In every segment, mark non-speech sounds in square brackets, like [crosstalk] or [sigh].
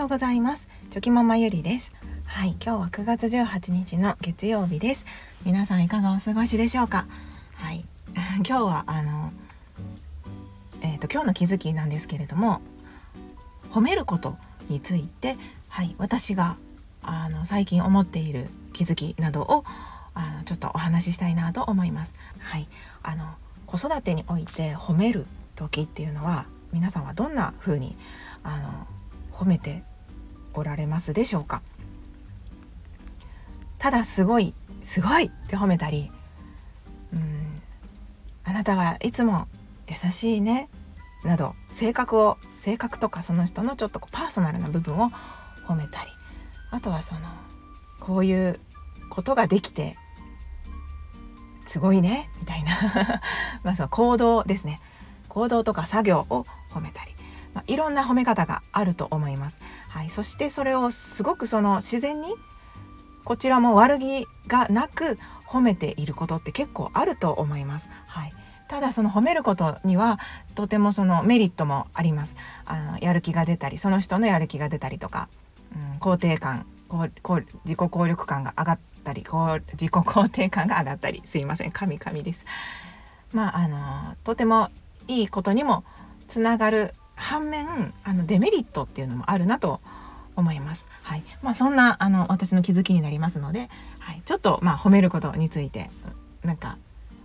ようございます。チョキママゆりです。はい今日は9月18日の月曜日です。皆さんいかがお過ごしでしょうか？はい。[laughs] 今日はあのえっ、ー、と今日の気づきなんですけれども褒めることについてはい私があの最近思っている気づきなどをあのちょっとお話ししたいなと思います。はい。あの子育てにおいて褒める時っていうのは皆さんはどんな風にあの褒めておられますでしょうか？ただすごいすごいって褒めたりうんあなたはいつも優しいねなど性格を性格とかその人のちょっとパーソナルな部分を褒めたりあとはそのこういうことができてすごいねみたいな。[laughs] まあその行動ですね。行動とか作業を褒めたり、まあ、いろんな褒め方があると思います。はい、そしてそれをすごくその自然にこちらも悪気がなく褒めていることって結構あると思います。はい、ただその褒めることにはとてもそのメリットもあります。あのやる気が出たりその人のやる気が出たりとか、うん、肯定感こうこう自己効力感が上がったりこう自己肯定感が上がったりすいません神々です。まああのとてもいいことにもつながる反面あのデメリットっていうのもあるなと思います。はいまあ、そんなあの私の気づきになりますので、はい、ちょっとまあ褒めることについてなんか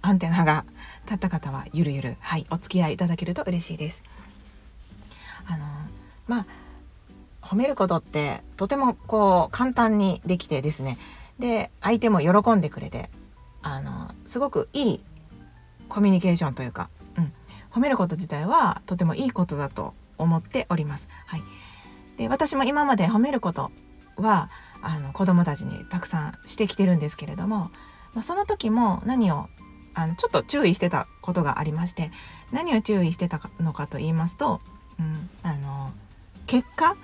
アンテナが立った方はゆるゆる、はい、お付き合いいただけると嬉しいです。あのまあ褒めることってとてもこう簡単にできてですねで相手も喜んでくれてあのすごくいいコミュニケーションというか褒めること自体はとてもいいことだと思っております。はい、で私も今まで褒めることはあの子供たちにたくさんしてきてるんですけれども、まあ、その時も何をあのちょっと注意してたことがありまして何を注意してたのかと言いますと、うん、あの結果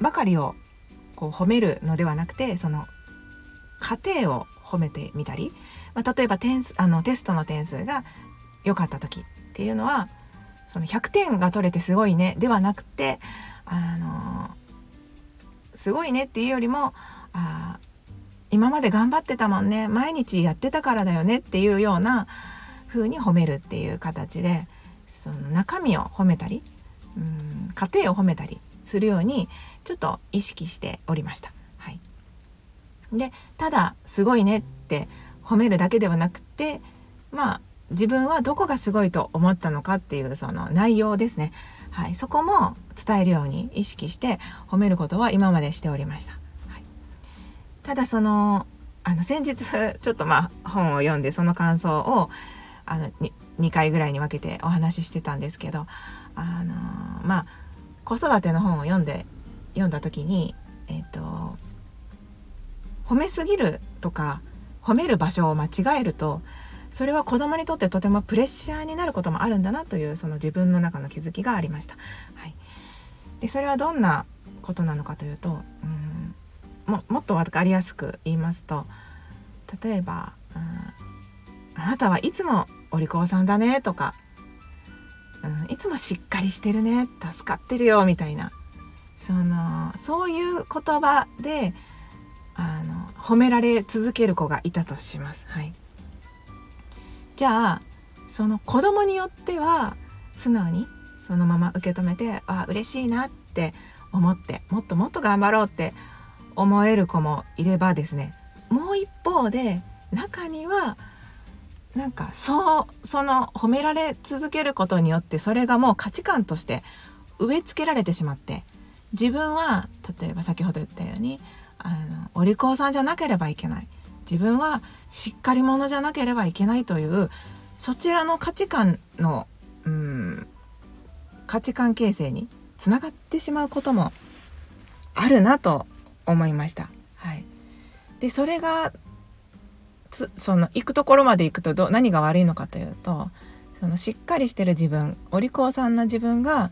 ばかりをこう褒めるのではなくてその過程を褒めてみたり、まあ、例えば点数あのテストの点数が良かった時っていうのはその100点が取れてすごいねではなくてあのすごいねっていうよりもあ今まで頑張ってたもんね毎日やってたからだよねっていうような風に褒めるっていう形でその中身を褒めたりうん家庭を褒めたりするようにちょっと意識しておりました。はい、でただ「すごいね」って褒めるだけではなくてまあ自分はどこがすごいと思ったのかっていうその内容ですね、はい、そこも伝えるように意識して褒めることは今までしておりました。はい、ただそのあの先日 [laughs] ちょっとまあ本を読んでその感想をあの 2, 回ぐらいに分けてお話ししてたんですけどあのまあ子育ての本を読んで読んだ時にえっ、と褒めすぎるとか褒める場所を間違えるとそれは子供にとってとてもプレッシャーになることもあるんだなというその自分の中の気づきがありました。はい、でそれはどんなことなのかというとうんももっと分かりやすく言いますと例えば「うんあなたはいつもお利口さんだね」とかうん「いつもしっかりしてるね助かってるよ」みたいなそのそういう言葉であの褒められ続ける子がいたとします。はいじゃあその子供によっては素直にそのまま受け止めてあ嬉しいなって思ってもっともっと頑張ろうって思える子もいればですねもう一方で中にはなんかそうその褒められ続けることによってそれがもう価値観として植え付けられてしまって自分は例えば先ほど言ったようにあのお利口さんじゃなければいけない。自分はしっかり者じゃなければいけないというそちらの価値観のうん価値観形成につながってしまうこともあるなと思いました。はい、でそれがその行くところまで行くとど何が悪いのかというとそのしっかりしてる自分お利口さんな自分が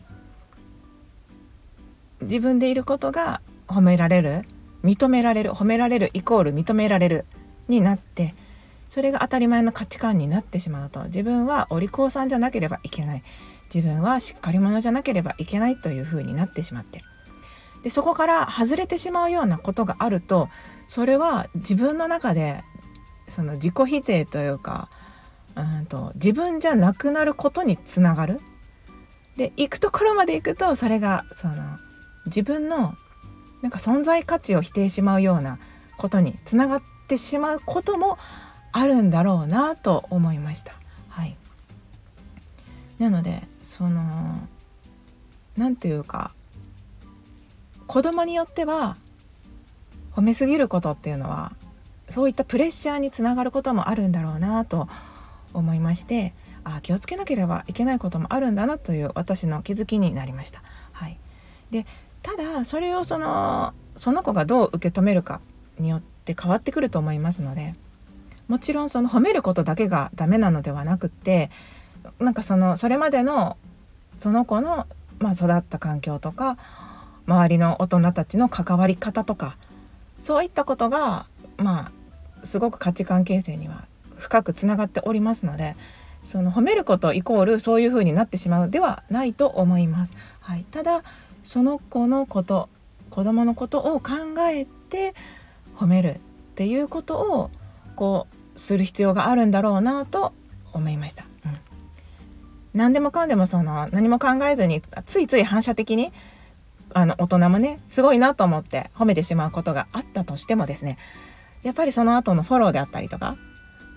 自分でいることが褒められる認められる褒められるイコール認められるになってそれが当たり前の価値観になってしまうと。自分はお利口さんじゃなければいけない。自分はしっかり者じゃなければいけないというふうになってしまって。でそこから外れてしまうようなことがあるとそれは自分の中でその自己否定というかうんと自分じゃなくなることにつながる。で行くところまで行くとそれがその自分のなんか存在価値を否定しまうようなことにつながってしまうこともあるんだろうなと思いました。はい、なのでその何て言うか子供によっては褒めすぎることっていうのはそういったプレッシャーにつながることもあるんだろうなと思いましてあ気をつけなければいけないこともあるんだなという私の気づきになりました。はい、でただそれをそのその子がどう受け止めるかによって変わってくると思いますのでもちろんその褒めることだけがダメなのではなくってなんかそのそれまでのその子の、まあ、育った環境とか周りの大人たちの関わり方とかそういったことがまあすごく価値観形成には深くつながっておりますのでその褒めることイコールそういう風になってしまうではないと思います。はい、ただその子のこと子供のことを考えて褒めるっていうことをこうする必要があるんだろうなと思いました。うん、何でもかんでもその何も考えずについつい反射的にあの大人もねすごいなと思って褒めてしまうことがあったとしてもですねやっぱりその後のフォローであったりとか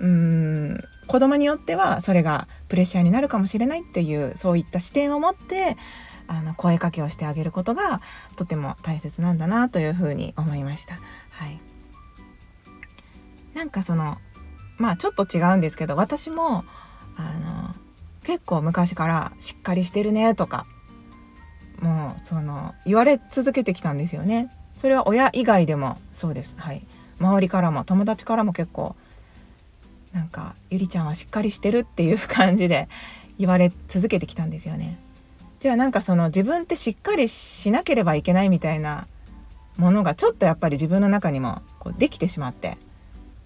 うーん子供によってはそれがプレッシャーになるかもしれないっていうそういった視点を持ってあの声かけをしてあげることがとても大切なんだなというふうに思いました。はい、なんかそのまあちょっと違うんですけど私もあの結構昔からしっかりしてるねとかもうその言われ続けてきたんですよね。それは親以外でもそうです。はい。周りからも友達からも結構なんかゆりちゃんはしっかりしてるっていう感じで言われ続けてきたんですよね。じゃあなんかその自分ってしっかりしなければいけないみたいなものがちょっとやっぱり自分の中にもこうできてしまって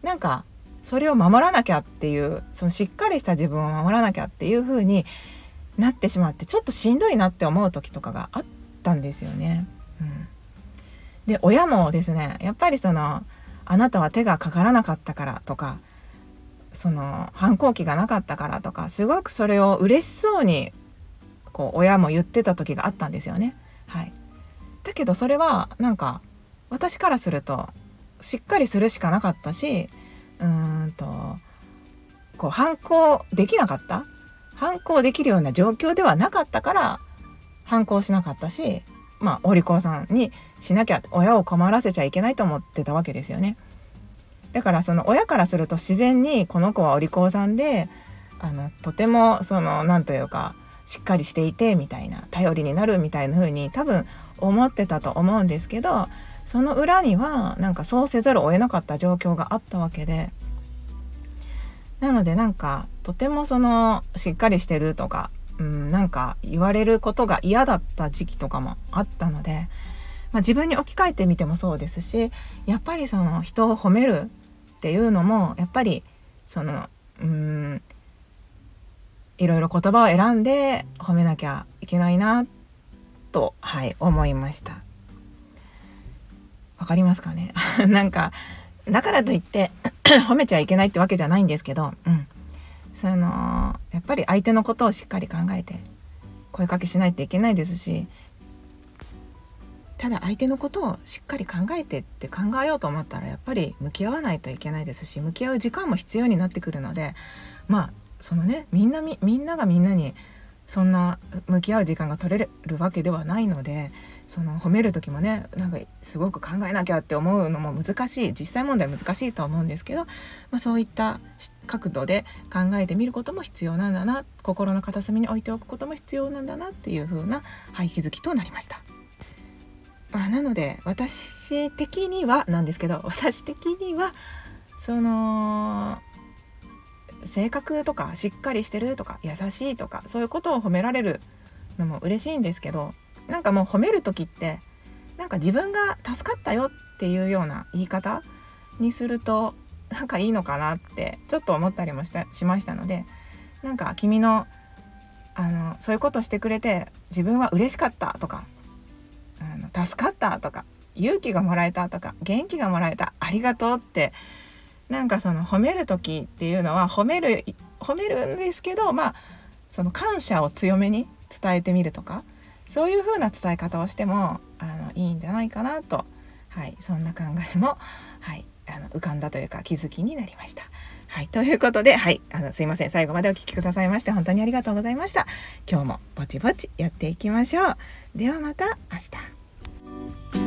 なんかそれを守らなきゃっていうそのしっかりした自分を守らなきゃっていう風になってしまってちょっとしんどいなって思う時とかがあったんですよね。うん、で親もですねやっぱりそのあなたは手がかからなかったからとかその反抗期がなかったからとかすごくそれを嬉しそうにこう親も言ってた時があったんですよね。はい、だけどそれはなんか私からするとしっかりするしかなかったしうーんとこう反抗できなかった？反抗できるような状況ではなかったから反抗しなかったしまあお利口さんにしなきゃ親を困らせちゃいけないと思ってたわけですよね。だからその親からすると自然にこの子はお利口さんであのとてもその何というかしっかりしていてみたいな頼りになるみたいな風に多分思ってたと思うんですけどその裏にはなんかそうせざるを得なかった状況があったわけで。なのでなんかとてもそのしっかりしてるとか、うん、なんか言われることが嫌だった時期とかもあったので、まあ、自分に置き換えてみてもそうですしやっぱりその人を褒めるっていうのもやっぱりそのうんいろいろ言葉を選んで褒めなきゃいけないなとはい思いました。わかりますかね？[laughs] なんかだからといって [clears throat] 褒めちゃいけないってわけじゃないんですけど、うん、そのやっぱり相手のことをしっかり考えて声かけしないといけないですしただ相手のことをしっかり考えてって考えようと思ったらやっぱり向き合わないといけないですし向き合う時間も必要になってくるのでまあそのねみんなみんながみんなにそんな向き合う時間が取れるわけではないのでその褒める時もねなんかすごく考えなきゃって思うのも難しい実際問題難しいと思うんですけど、まあ、そういった角度で考えてみることも必要なんだな心の片隅に置いておくことも必要なんだなっていう風な、はい、気づきとなりました。まあ、なので私的にはなんですけど私的にはその性格とかしっかりしてるとか優しいとかそういうことを褒められるのも嬉しいんですけどなんかもう褒める時ってなんか自分が助かったよっていうような言い方にするとなんかいいのかなってちょっと思ったりもしたしましたのでなんか君のあのそういうことしてくれて自分は嬉しかったとかあの助かったとか勇気がもらえたとか元気がもらえたありがとうってなんかその褒める時っていうのは褒める褒めるんですけどまあその感謝を強めに伝えてみるとかそういう風な伝え方をしてもあのいいんじゃないかなと、はい、そんな考えも、はい、あの浮かんだというか気づきになりました。はい、ということで、はい、あのすいません最後までお聴きくださいまして本当にありがとうございました。今日もぼちぼちやっていきましょう。ではまた明日。